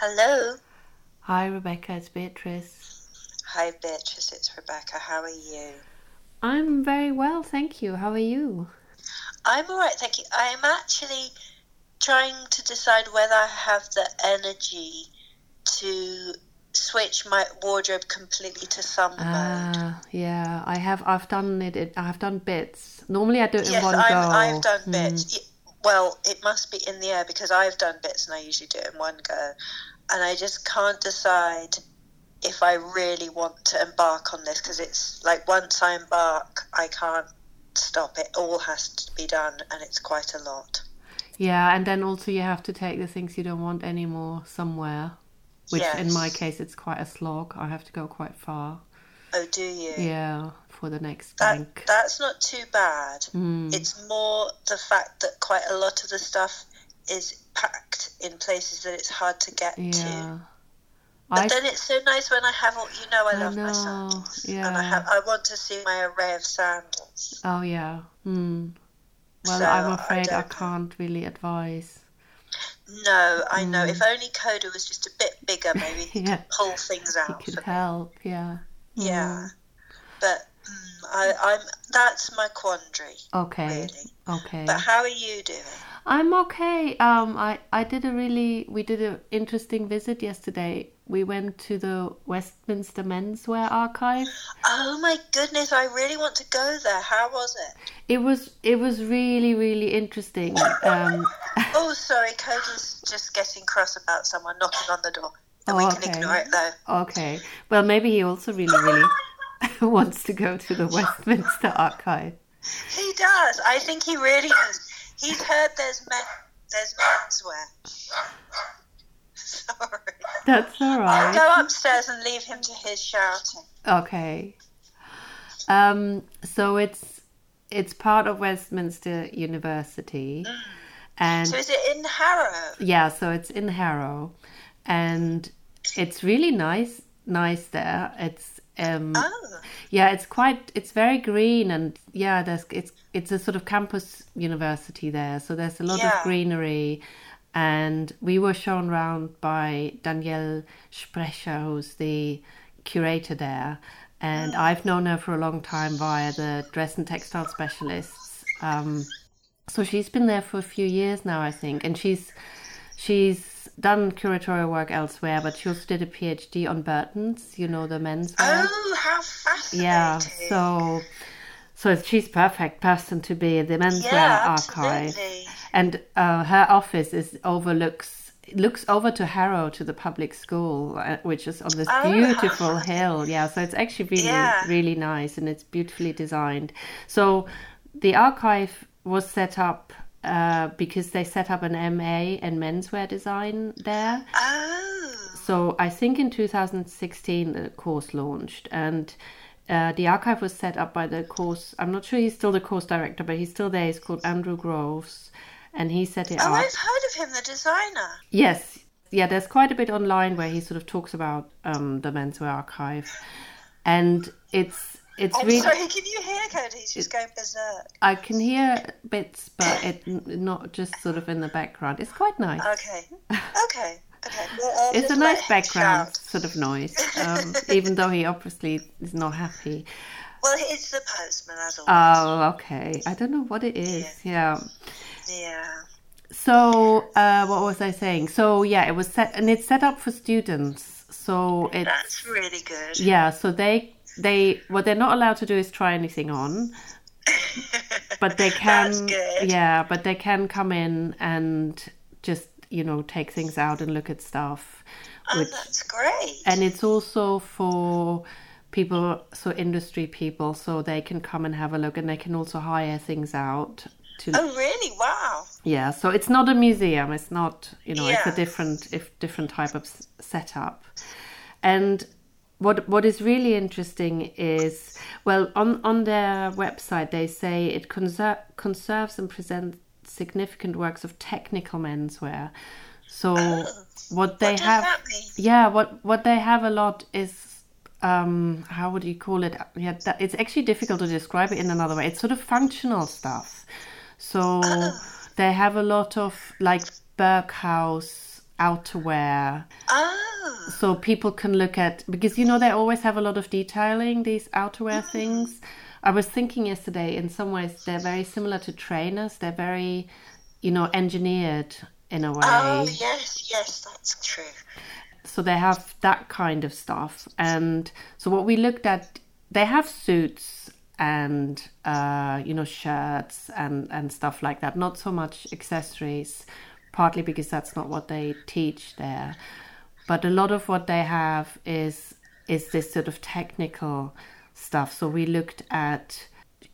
Hello. Hi, Rebecca. It's Beatrice. Hi, Beatrice. It's Rebecca. How are you? I'm very well, thank you. How are you? I'm all right, thank you. I'm actually trying to decide whether I have the energy to switch my wardrobe completely to summer mode. Ah, yeah. I have. I've done it. it I have done bits. Normally, I do it in Yes, one I'm, go. I've done Hmm. bits. Well, it must be in the air because I've done bits and I usually do it in one go. And I just can't decide if I really want to embark on this because it's like once I embark, I can't stop. It all has to be done and it's quite a lot. Yeah, and then also you have to take the things you don't want anymore somewhere. Which in my case, it's quite a slog. I have to go quite far. Oh, do you? Yeah, for the next That, bank. that's not too bad. Mm. It's more the fact that quite a lot of the stuff is packed in places that it's hard to get to. Yeah. But I then it's so nice when I have all, you know, I I love my know, sandals. And I have, I want to see my array of sandals. Oh yeah. Hmm. Well, So, I'm afraid I, don't can't really advise. No, I know. Mm. If only Coda was just a bit bigger, maybe he Yeah. could pull things out could for me. help. Yeah. Yeah. But mm, I, I'm, that's my quandary, Okay. really. Okay. But how are you doing? I'm okay. Um, I I did a really we did an interesting visit yesterday. We went to the Westminster Menswear Archive. Oh my goodness, I really want to go there. How was it? It was it was really really interesting. Um, Oh, sorry, Coda's just getting cross about someone knocking on the door. And we Oh, can okay. ignore it though. okay. Well, maybe he also really really wants to go to the Westminster Archive. He does. I think he really does. He's heard there's men, there's menswear. Sorry. That's all right. I'll go upstairs and leave him to his shouting. Okay. Um, so it's it's part of Westminster University, and So is it in Harrow? yeah, so it's in Harrow, and it's really nice nice there. It's um, Oh, yeah, it's quite it's very green and yeah, there's it's it's a sort of campus university there, so there's a lot Yeah. of greenery. And we were shown around by Danielle Sprecher, who's the curator there. And I've known her for a long time via the dress and textile specialists. Um, so she's been there for a few years now, I think, and she's she's done curatorial work elsewhere, but she also did a PhD on Burton's, you know, the menswear. oh, how fascinating! Yeah, so so she's perfect person to be the menswear yeah, archive, absolutely. and uh, her office is overlooks looks over to Harrow to the public school, uh, which is on this Oh, beautiful hill. Yeah, so it's actually really Yeah. really nice and it's beautifully designed. So the archive was set up. Uh, because they set up an MA in menswear design there, Oh, so I think in 2016 the course launched, and uh, the archive was set up by the course. I'm not sure he's still the course director, but he's still there. He's called Andrew Groves, and he set it oh, up. I've heard of him, the designer. Yes, yeah. There's quite a bit online where he sort of talks about um, the menswear archive, and it's it's I'm really. sorry, can you hear Coda? He's just going berserk. I can hear bits, but it not just sort of in the background. It's quite nice. Okay, okay, okay. Well, It's a nice background shout. sort of noise, um, even though he obviously is not happy. Well, it's the postman, as always. Oh, okay. I don't know what it is. Yeah. yeah. So, uh, what was I saying? So, yeah, it was set, and it's set up for students. So it's That's really good. yeah. So they they what they're not allowed to do is try anything on, but they can yeah, but they can come in and just you know take things out and look at stuff. Oh, that's great. and it's also for people so industry people so they can come and have a look and they can also hire things out to oh, really? Wow. yeah so it's not a museum it's not you know yeah. it's a different if different type of setup and what what is really interesting is well on on their website they say it conser- conserves and presents significant works of technical menswear. So what they. What have yeah what what they have a lot is um how would you call it? Yeah that, it's actually difficult to describe it in another way. It's sort of functional stuff. So they have a lot of like Berghaus outerwear. Oh, So people can look at because you know they always have a lot of detailing these outerwear things. I was thinking yesterday in some ways they're very similar to trainers. They're very, you know, engineered in a way. oh yes, yes, that's true. so they have that kind of stuff and so what we looked at they have suits and uh, you know shirts and and stuff like that not so much accessories partly because that's not what they teach there. But a lot of what they have is is this sort of technical stuff. So we looked at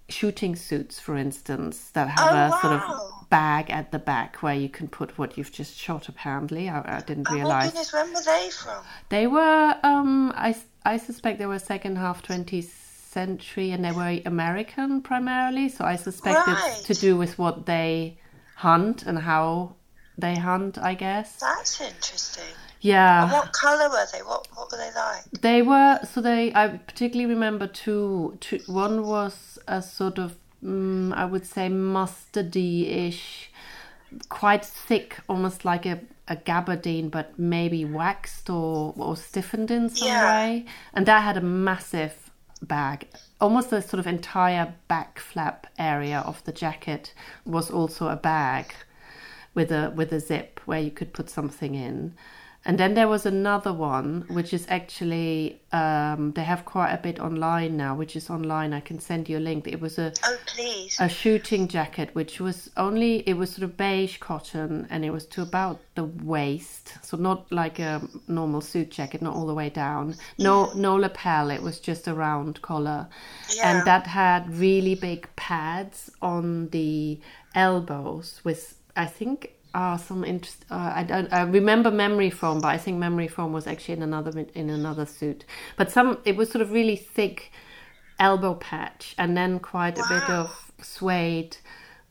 shooting suits for instance that have Oh, a sort of bag at the back where you can put what you've just shot apparently. I, I didn't Oh realize. goodness, when were they from? they were, um, I, I suspect they were second half 20th century and they were American primarily. So I suspect it's to do with what they hunt and how they hunt, I guess. That's interesting. Yeah. And What colour were they? What What were they like? They were, so they, I particularly remember two, two one was a sort of, mm, I would say mustardy ish, quite thick, almost like a, a gabardine, but maybe waxed or, or stiffened in some Yeah. way. And that had a massive bag. Almost the sort of entire back flap area of the jacket was also a bag with a with a zip where you could put something in. And then there was another one, which is actually um, they have quite a bit online now, which is online. I can send you a link. It was a Oh, please. a shooting jacket, which was only it was sort of beige cotton, and it was to about the waist, so not like a normal suit jacket, not all the way down. No, no lapel. It was just a round collar, Yeah. and that had really big pads on the elbows with I think. Uh, some interest. Uh, I don't. I remember memory foam, but I think memory foam was actually in another in another suit. But some. It was sort of really thick, elbow patch and then quite a bit of suede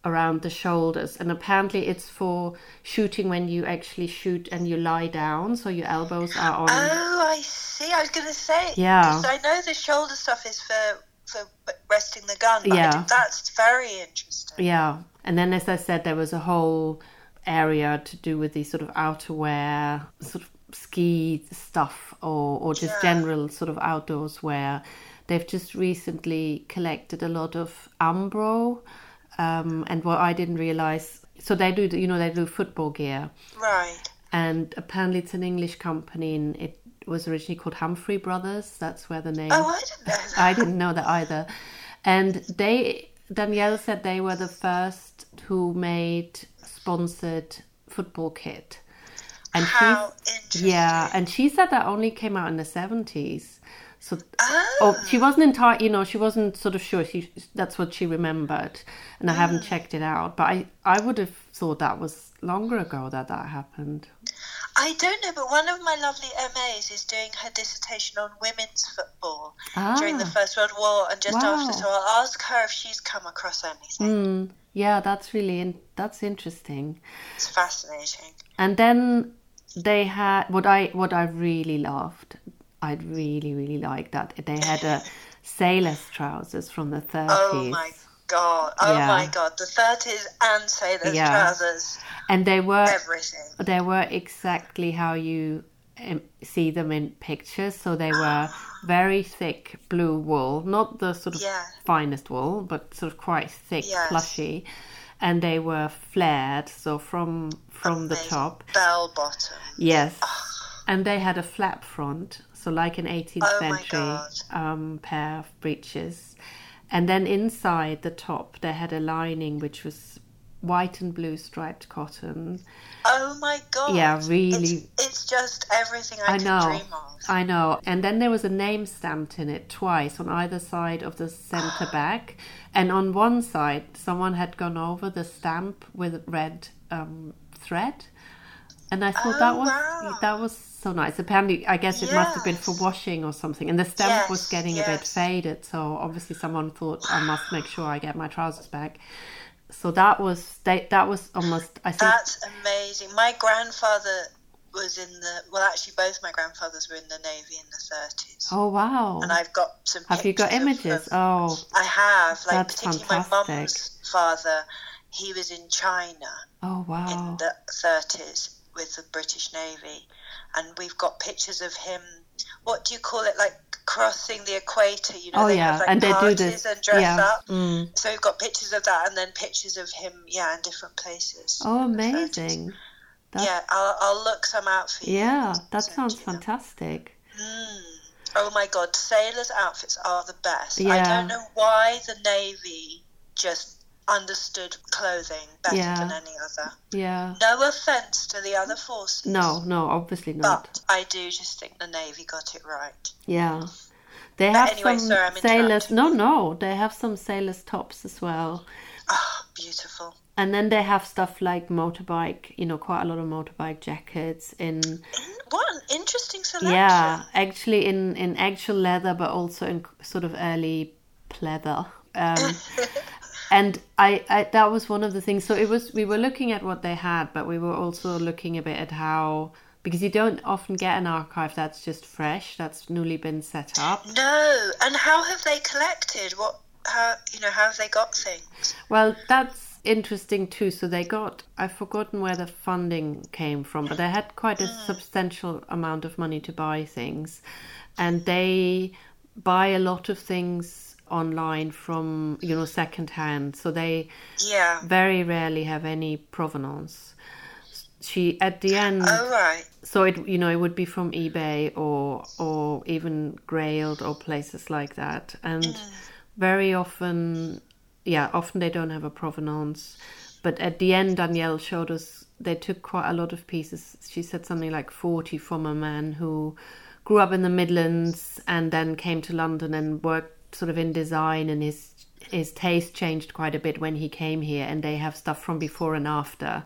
around the shoulders and apparently it's for shooting when you actually shoot and you lie down so your elbows are on Oh, I see. I was going to say. Yeah. I know the shoulder stuff is for for resting the gun. But Yeah. that's very interesting. yeah and then as i said there was a whole area to do with these sort of outerwear sort of ski stuff or or just Yeah. general sort of outdoors wear they've just recently collected a lot of umbro um, and what i didn't realize so they do you know they do football gear Right. and apparently it's an English company and it was originally called Humphrey Brothers. That's where the name. Oh, I didn't know that. I didn't know that either. And they, Danielle said they were the first who made sponsored football kit. And How interesting. yeah, and she said that only came out in the seventies. So, Oh. oh, she wasn't entirely, you know, she wasn't sort of sure. She that's what she remembered, and I haven't Mm. checked it out. But I, I would have thought that was longer ago that that happened. I don't know, but one of my lovely MAs is doing her dissertation on women's football during the Ah. First World War and just after. So I'll ask her if she's come across anything. Mm, yeah, that's really in, that's interesting. It's fascinating. And then they had what I what I really loved. I would really really liked that they had a sailor's trousers from the thirties. Oh my god! Oh Yeah. my god! The thirties and sailors' Yeah. trousers, and they were everything. they were exactly how you um, see them in pictures. So they were very thick blue wool, not the sort of Yeah. finest wool, but sort of quite thick, Yes. plushy. And they were flared, so from from the top. Bell bottom. Yes. And they had a flap front, so like an 18th Oh century um, pair of breeches. And then inside the top, they had a lining which was white and blue striped cotton. Oh my god! Yeah, really. It's, it's just everything I, I know. dream of. I know. And then there was a name stamped in it twice on either side of the center back. And on one side, someone had gone over the stamp with red um, thread. And I thought Oh, that was wow. that was so nice. Apparently, I guess it must have been for washing or something. And the stamp was Yes, getting a bit faded, so obviously someone thought I must make sure I get my trousers back. So that was they, that was almost I think That's amazing. My grandfather was in the. Well, actually, both my grandfathers were in the navy in the thirties, oh wow. and I've got some. Have you got images? of- Oh, I have, like particularly my mum's father. He was in China oh wow. in the thirties, with the British Navy, and we've got pictures of him. What do you call it? Like crossing the equator, you know? Oh, they yeah, have like and they do this- and dress yeah. up. Mm. So we've got pictures of that, and then pictures of him, yeah, in different places. Oh, amazing. That's- Yeah, I'll, I'll look some out for you. Yeah, that sounds fantastic. Mm. Oh my god, sailors' outfits are the best. I don't know why the Navy just understood clothing better Yeah. than any other. Yeah. No offense to the other forces. No, no, obviously not. But I do just think the Navy got it right. Yeah. They But have anyway, some sorry, sailors. No, no, they have some sailors tops as well. Ah, beautiful. And then they have stuff like motorbike, you know, quite a lot of motorbike jackets in Mm, What an interesting selection. yeah, actually in in actual leather but also in sort of early pleather. Um and I, I that was one of the things so it was we were looking at what they had but we were also looking a bit at how because you don't often get an archive that's just fresh that's newly been set up No, and how have they collected? What? How you know? How have they got things? Well, that's interesting too. So they got, I've forgotten where the funding came from, but they had quite a mm. substantial amount of money to buy things. And they buy a lot of things online from, you know, secondhand. So they Yeah. very rarely have any provenance. She, at the end, Oh right. so it you know it would be from eBay or or even Grailed or places like that, and mm. very often, yeah, often they don't have a provenance. But at the end, Danielle showed us they took quite a lot of pieces. She said something like forty from a man who grew up in the Midlands and then came to London and worked sort of in design, and his his taste changed quite a bit when he came here. And they have stuff from before and after.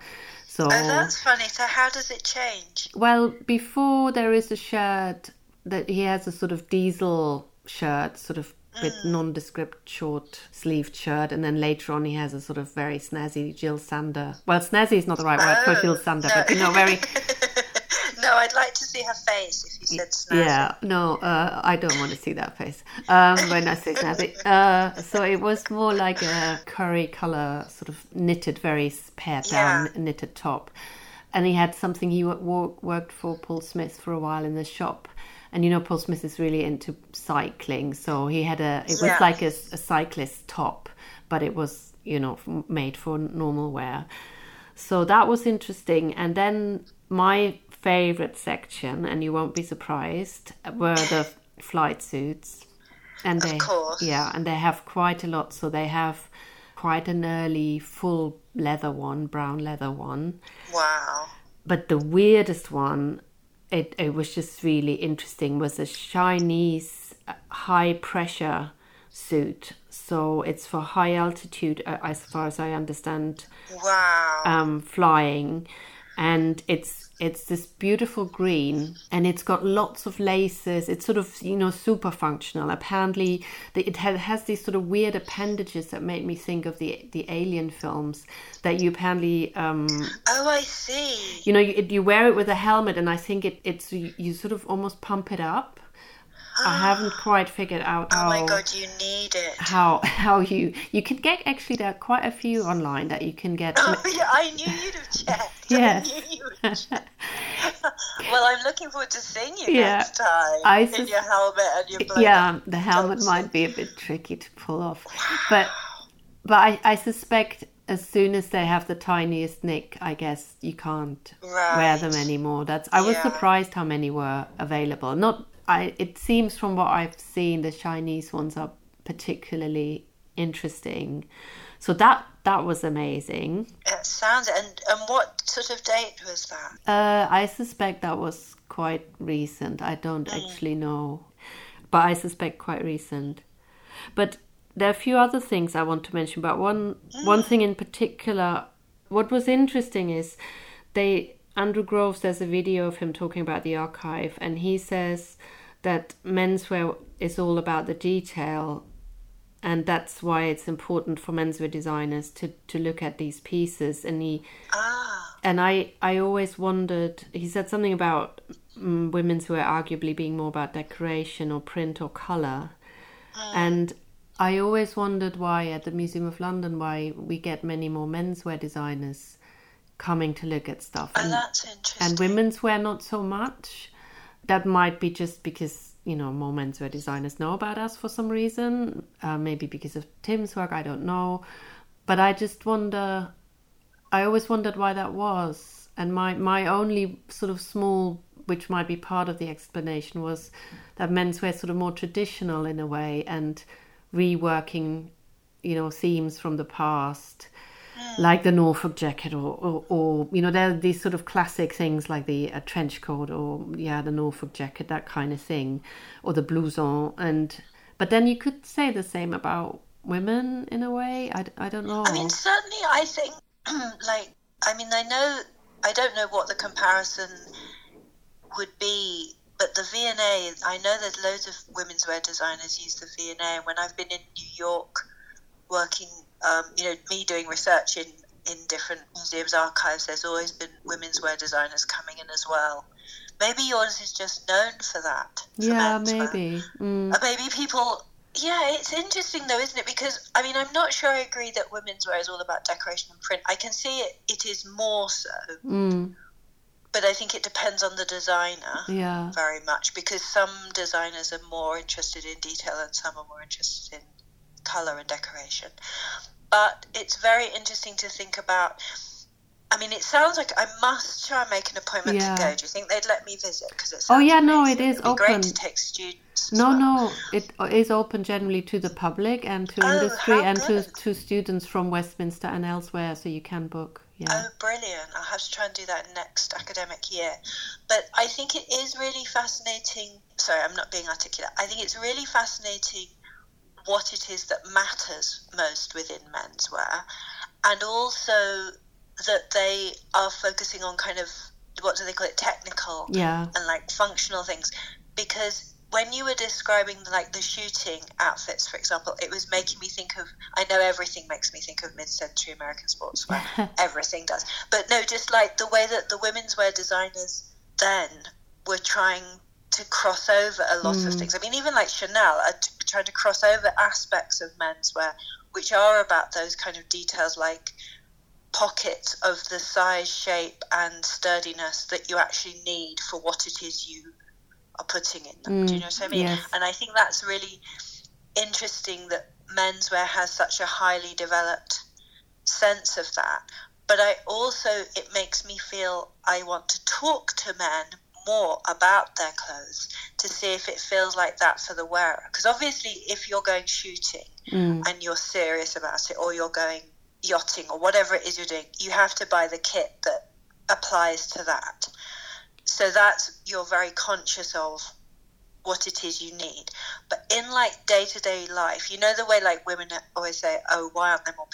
So Oh, that's funny. So how does it change? well, before there is a shirt that he has a sort of diesel shirt, sort of bit mm. nondescript short sleeved shirt, and then later on he has a sort of very snazzy Jil Sander. Well, snazzy is not the right word for Oh, Jil Sander, no. but you know, very I'd like to see her face if you said snazzy. yeah. No, uh, I don't want to see that face um, when I say snazzy. Uh, so it was more like a curry color, sort of knitted, very pared down Yeah. knitted top. And he had something he wo- wo- worked for Paul Smith for a while in the shop. And you know, Paul Smith is really into cycling, so he had a. It was Yeah. like a, a cyclist top, but it was you know made for normal wear. So that was interesting. And then my favorite section, and you won't be surprised, were the flight suits. And they, course. yeah, and they have quite a lot. So they have quite an early full leather one, brown leather one. Wow. But the weirdest one, it, it was just really interesting, was a Chinese uh, high pressure suit. So it's for high altitude, uh, as far as I understand, Wow. um, flying, and it's it's this beautiful green, and it's got lots of laces. It's sort of you know super functional. Apparently, the, it ha- has these sort of weird appendages that made me think of the the Alien films. That you apparently um, oh, I see. you know you, you wear it with a helmet, and I think it it's you, you sort of almost pump it up. I haven't quite figured out how Oh my god, you need it. how how you you can get actually there are quite a few online that you can get Oh, yeah, I knew you'd have checked. Yes. I knew you would have checked. well, I'm looking forward to seeing you Yeah. next time I in your helmet and your yeah the helmet might be a bit tricky to pull off but but I, I suspect as soon as they have the tiniest nick i guess you can't wear them anymore that's i was Yeah. surprised how many were available not i it seems from what i've seen the chinese ones are particularly interesting so that that was amazing It sounds and and what sort of date was that? Uh, I suspect that was quite recent. I don't actually know, but I suspect quite recent. But there are a few other things I want to mention. But one one thing in particular, what was interesting is they Andrew Groves. There's a video of him talking about the archive, and he says that menswear is all about the detail and that's why it's important for menswear designers to, to look at these pieces and he Ah, and I, I always wondered he said something about mm women's wear arguably being more about decoration or print or color and I always wondered why at the Museum of London why we get many more menswear designers coming to look at stuff. Oh, and, that's interesting. and women's wear not so much. That might be just because you know more menswear designers know about us for some reason. Uh, maybe because of Tim's work, I don't know. But I just wonder. I always wondered why that was, and my my only sort of small, which might be part of the explanation, was that menswear is sort of more traditional in a way and reworking, you know, themes from the past like the Norfolk jacket, or, or, or, you know, there are these sort of classic things like the uh, trench coat, or yeah, the Norfolk jacket, that kind of thing, or the blouson. And but then you could say the same about women in a way. I, I don't know. I mean, certainly, I think like I mean, I know I don't know what the comparison would be. But the V&A, I know there's loads of women's wear designers use the V&A. And when I've been in New York working um, you know, me doing research in, in different museums archives, there's always been women's wear designers coming in as well. Maybe yours is just known for that. For yeah, maybe. Mm. Maybe people. Yeah, it's interesting though, isn't it? Because I mean, I'm not sure I agree that women's wear is all about decoration and print. I can see it; it is more so. Mm. But I think it depends on the designer yeah. very much because some designers are more interested in detail and some are more interested in color and decoration. But it's very interesting to think about. I mean, it sounds like I must try and make an appointment Yeah. to go. Do you think they'd let me visit? Because it Oh, yeah, no, amazing. it is open. great to take students. No, well. no, it is open generally to the public and to Oh, industry and to, to students from Westminster and elsewhere, so you can book. Yeah. Oh, brilliant. I'll have to try and do that next academic year. But I think it is really fascinating. Sorry, I'm not being articulate. I think it's really fascinating what it is that matters most within menswear and also that they are focusing on kind of what do they call it technical Yeah. and like functional things because when you were describing like the shooting outfits for example it was making me think of i know everything makes me think of mid-century american sportswear everything does. But no just like the way that the women's wear designers then were trying to cross over a lot of mm. things. I mean even like chanel are t- trying to cross over aspects of menswear which are about those kind of details like pockets of the size, shape, and sturdiness that you actually need for what it is you are putting in them. Do you know what I mean? yes. And I think that's really interesting that menswear has such a highly developed sense of that. But I also, it makes me feel I want to talk to men more about their clothes to see if it feels like that for the wearer. Because obviously, if you're going shooting Mm. and you're serious about it, or you're going yachting, or whatever it is you're doing, you have to buy the kit that applies to that. So that's you're very conscious of what it is you need. But in like day to day life, you know the way like women always say, "Oh, why aren't there more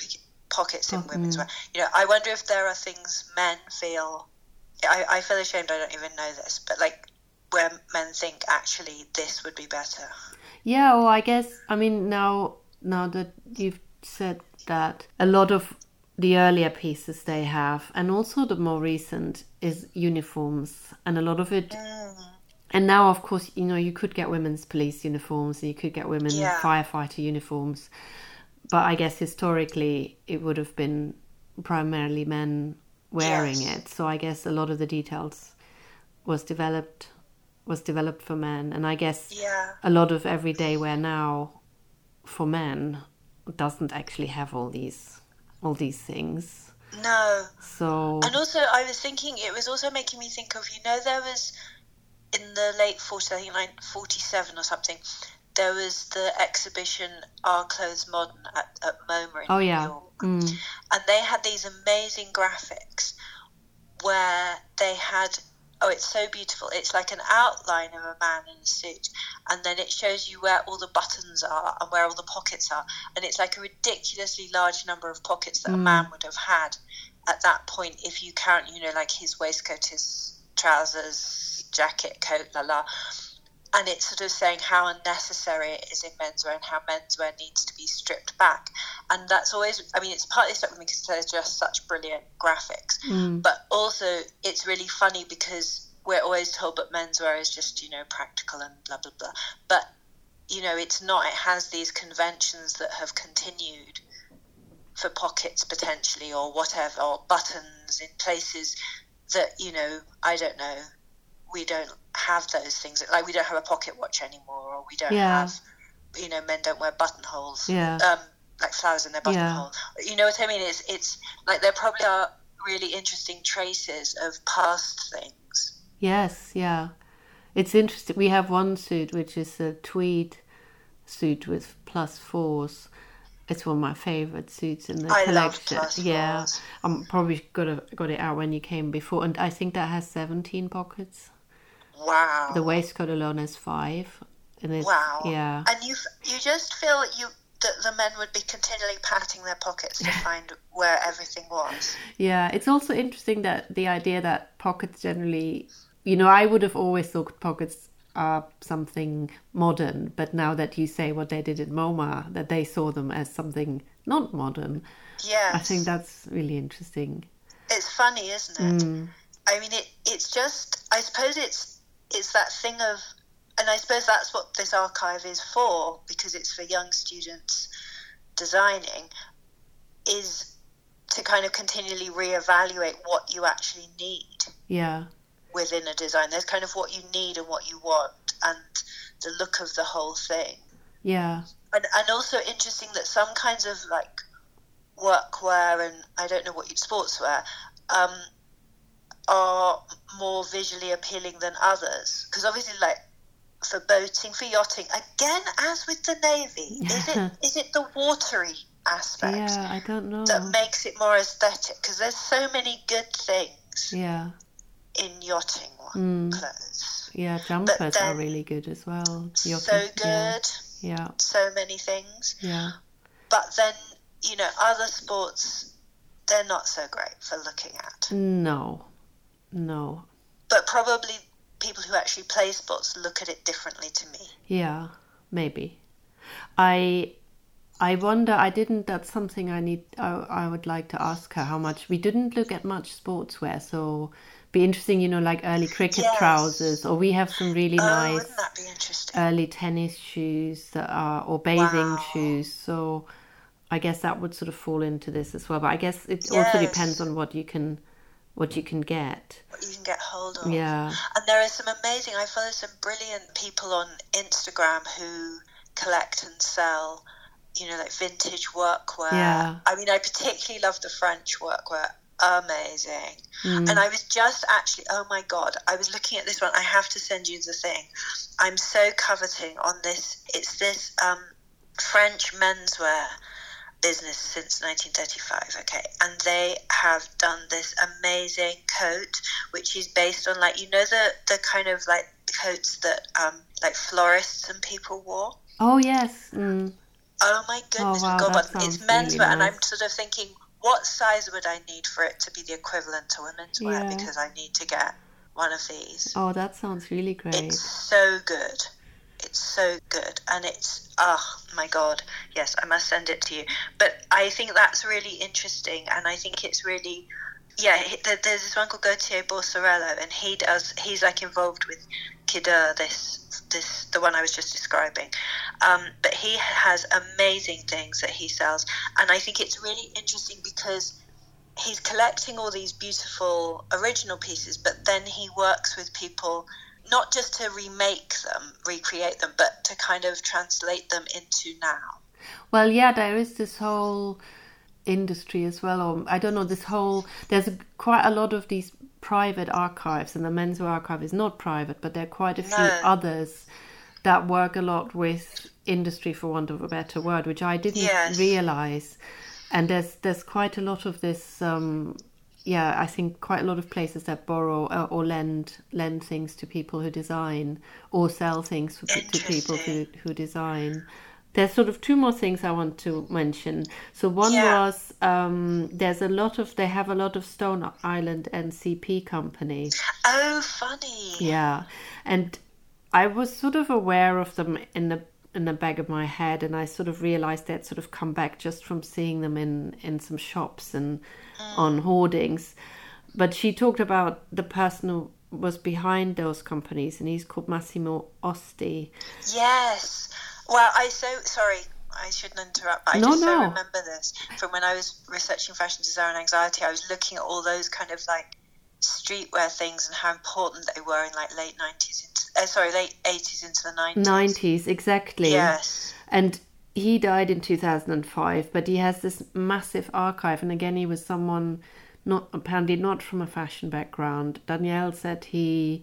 pockets in women's mm. wear?" You know, I wonder if there are things men feel. I, I feel ashamed. I don't even know this, but like where men think actually this would be better. Yeah, well, I guess I mean now now that you've said that, a lot of the earlier pieces they have, and also the more recent, is uniforms, and a lot of it. Mm. And now, of course, you know you could get women's police uniforms, and you could get women Yeah. firefighter uniforms, but I guess historically it would have been primarily men wearing Yes. it. So I guess a lot of the details was developed was developed for men, and I guess Yeah. a lot of everyday wear now for men doesn't actually have all these all these things. No. So And also, I was thinking, it was also making me think of, you know, there was in the late 40s, I think like 47 or something, there was the exhibition Are Clothes Modern at, at MoMA in oh New yeah, York. mm, And they had these amazing graphics where they had, oh, it's so beautiful. It's like an outline of a man in a suit, and then it shows you where all the buttons are and where all the pockets are. And it's like a ridiculously large number of pockets that a hmm. man would have had at that point if you count, you know, like his waistcoat, his trousers, jacket, coat, la la. And it's sort of saying how unnecessary it is in menswear and how menswear needs to be stripped back. And that's always, I mean, it's partly stuck with me because there's just such brilliant graphics. mm, But also, it's really funny because we're always told that menswear is just, you know, practical and blah, blah, blah. But, you know, it's not. It has these conventions that have continued for pockets potentially or whatever, or buttons in places that, you know, I don't know, we don't have those things. Like we don't have a pocket watch anymore, or we don't Yeah. have, you know, men don't wear buttonholes. Yeah. Um, like flowers in their buttonhole. You know what I mean? It's it's like there probably are really interesting traces of past things. Yes, yeah. It's interesting. We have one suit which is a tweed suit with plus fours. It's one of my favorite suits in the I collection. yeah, fours. I'm probably got got it out when you came before, and I think that has 17 pockets. Wow. The waistcoat alone is five, and it's Wow. yeah, And you you just feel that you that the men would be continually patting their pockets to find where everything was. yeah. It's also interesting that the idea that pockets generally, you know, I would have always thought pockets are something modern, but now that you say what they did at MoMA, that they saw them as something not modern, Yeah. I think that's really interesting. it's funny, isn't it? Mm. I mean, it it's just I suppose it's it's that thing of, and I suppose that's what this archive is for because it's for young students designing, is to kind of continually reevaluate what you actually need Yeah, within a design. There's kind of what you need and what you want, and the look of the whole thing. yeah, and, and also interesting that some kinds of like workwear and I don't know what you'd sportswear um, are more visually appealing than others because obviously like for boating for yachting again as with the navy is it is it the watery aspect yeah. I don't know. that makes it more aesthetic because there's so many good things Yeah, in yachting Mm. clothes yeah. Jumpers are really good as well. so good Yeah, yeah, so many things yeah. but then you know other sports they're not so great for looking at No, no. but probably people who actually play sports look at it differently to me Yeah, maybe. I I wonder. I didn't. That's something I need. I, I would like to ask her how much. We didn't look at much sportswear, so be interesting. You know, like early cricket Yes. trousers, or we have some really oh nice that be interesting early tennis shoes that are or bathing Wow. shoes. So I guess that would sort of fall into this as well. But I guess it also depends on what you can what you can get. what you can get hold of Yeah. and there are some amazing i follow some brilliant people on instagram who collect and sell you know like vintage workwear Yeah. i mean i particularly love the french workwear amazing Mm. And I was just actually, oh my God, I was looking at this one. I have to send you the thing. I'm so coveting on this. It's this um, French menswear business since 1935, okay? And they have done this amazing coat, which is based on, like, you know, the, the kind of like coats that um, like florists and people wore? Oh yes. Mm. Oh my goodness, wow, God, but it's menswear, really and I'm sort of thinking, what size would I need for it to be the equivalent to women's wear? Because I need to get one of these. Oh, that sounds really great. It's so good. It's so good, and it's oh my god, yes, I must send it to you. But I think that's really interesting, and I think it's really yeah. he- There's this one called Gautier Borsarello, and he does. He's like involved with Kidder, this this the one I was just describing. Um, but he has amazing things that he sells, and I think it's really interesting because he's collecting all these beautiful original pieces, but then he works with people not just to remake them, recreate them, but to kind of translate them into now. Well, yeah, there is this whole industry as well, or I don't know, this whole. There's a, quite a lot of these private archives, and the menswear archive is not private, but there are quite a few No. others that work a lot with industry, for want of a better word, which I didn't Yes. realize. And there's there's quite a lot of this. Um, yeah, I think quite a lot of places that borrow uh, or lend lend things to people who design or sell things for, to people who who design. There's sort of two more things I want to mention. So one Yeah. was um, there's a lot of they have a lot of Stone Island and C.P. Company. Oh, funny. Yeah, and I was sort of aware of them in the in the back of my head, and I sort of realized they'd sort of come back just from seeing them in in some shops and mm. on hoardings. But she talked about the person who was behind those companies, and he's called Massimo Osti. Yes. Well, I so sorry. I shouldn't interrupt. But I No, just so no. remember this from when I was researching fashion design and anxiety. I was looking at all those kind of like streetwear things and how important they were in like late nineties, uh, sorry, late eighties into the nineties. 90s, exactly. Yes. And he died in 2005, but he has this massive archive. And again, he was someone not apparently not from a fashion background. Danielle said he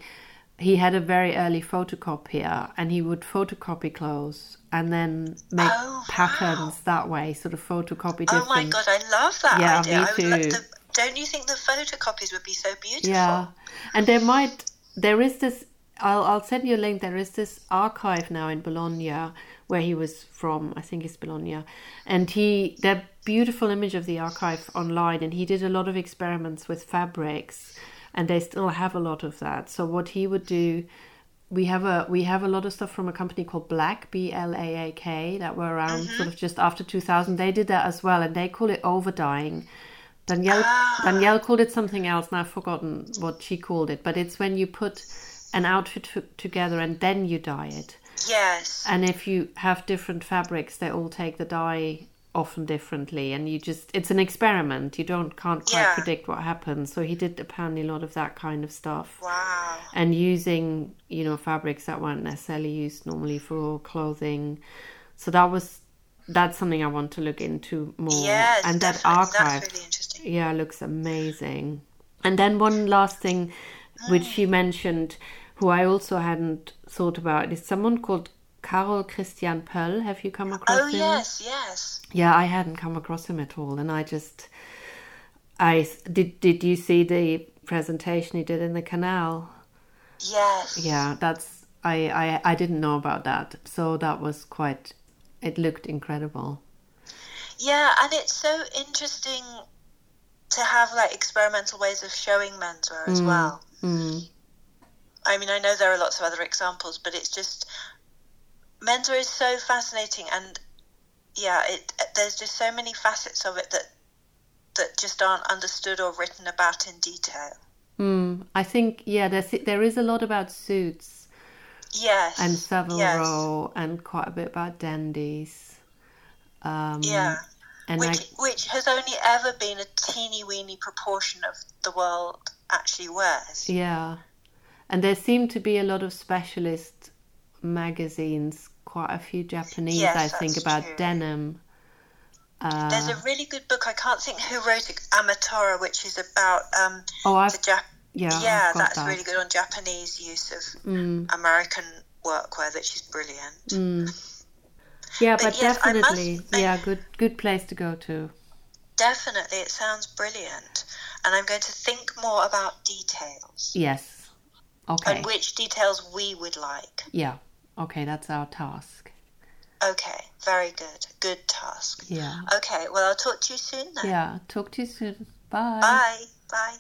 he had a very early photocopier and he would photocopy clothes and then make Oh, patterns wow. that way, sort of photocopy Oh my god, I love that Yeah, idea. me I would love too. to, don't you think the photocopies would be so beautiful? Yeah, and there might there is this. I'll I'll send you a link. There is this archive now in Bologna where he was from. I think it's Bologna, and he that beautiful image of the archive online, and he did a lot of experiments with fabrics, and they still have a lot of that. So what he would do. We have a we have a lot of stuff from a company called Black B L A A K that were around mm-hmm. sort of just after 2000. They did that as well, and they call it over dyeing. Danielle ah. Danielle called it something else, and I've forgotten what she called it. But it's when you put an outfit t- together and then you dye it. Yes. And if you have different fabrics, they all take the dye often differently, and you just it's an experiment. You don't can't quite Yeah. predict what happens. So he did apparently a lot of that kind of stuff. Wow. And using, you know, fabrics that weren't necessarily used normally for clothing. So that was that's something I want to look into more. Yes, and that definitely. archive That's really interesting. yeah, looks amazing. And then one last thing, which mm. you mentioned, who I also hadn't thought about, is someone called Carol Christian Poell. Have you come across Oh him? yes, yes. Yeah, I hadn't come across him at all, and I just, I did. Did you see the presentation he did in the canal? Yes. Yeah, that's I, I I didn't know about that, so that was quite. It looked incredible. Yeah, and it's so interesting to have like experimental ways of showing menswear as well. Mm. I mean, I know there are lots of other examples, but it's just menswear is so fascinating, and yeah, it there's just so many facets of it that that just aren't understood or written about in detail. Mm. I think yeah, there's there is a lot about suits Yes. and Savile yes. Row and quite a bit about dandies. Um, Yeah. and Which I, which has only ever been a teeny weeny proportion of the world actually wears. yeah, and there seem to be a lot of specialist magazines, quite a few Japanese, Yes, I think, about true. denim. Uh, There's a really good book. I can't think who wrote it. Ametora, which is about um, oh, I've the Jap. yeah, yeah, that's that. really good on Japanese use of Mm, American workwear, which is brilliant. mm. Yeah, But but, yes, I must- definitely, yeah, good good place to go to. Definitely, it sounds brilliant, and I'm going to think more about details Yes. Okay. and which details we would like. Yeah. Okay, that's our task. Okay, very good. Good task. Yeah. Okay, well, I'll talk to you soon then. Yeah. Talk to you soon. Bye. Bye. Bye.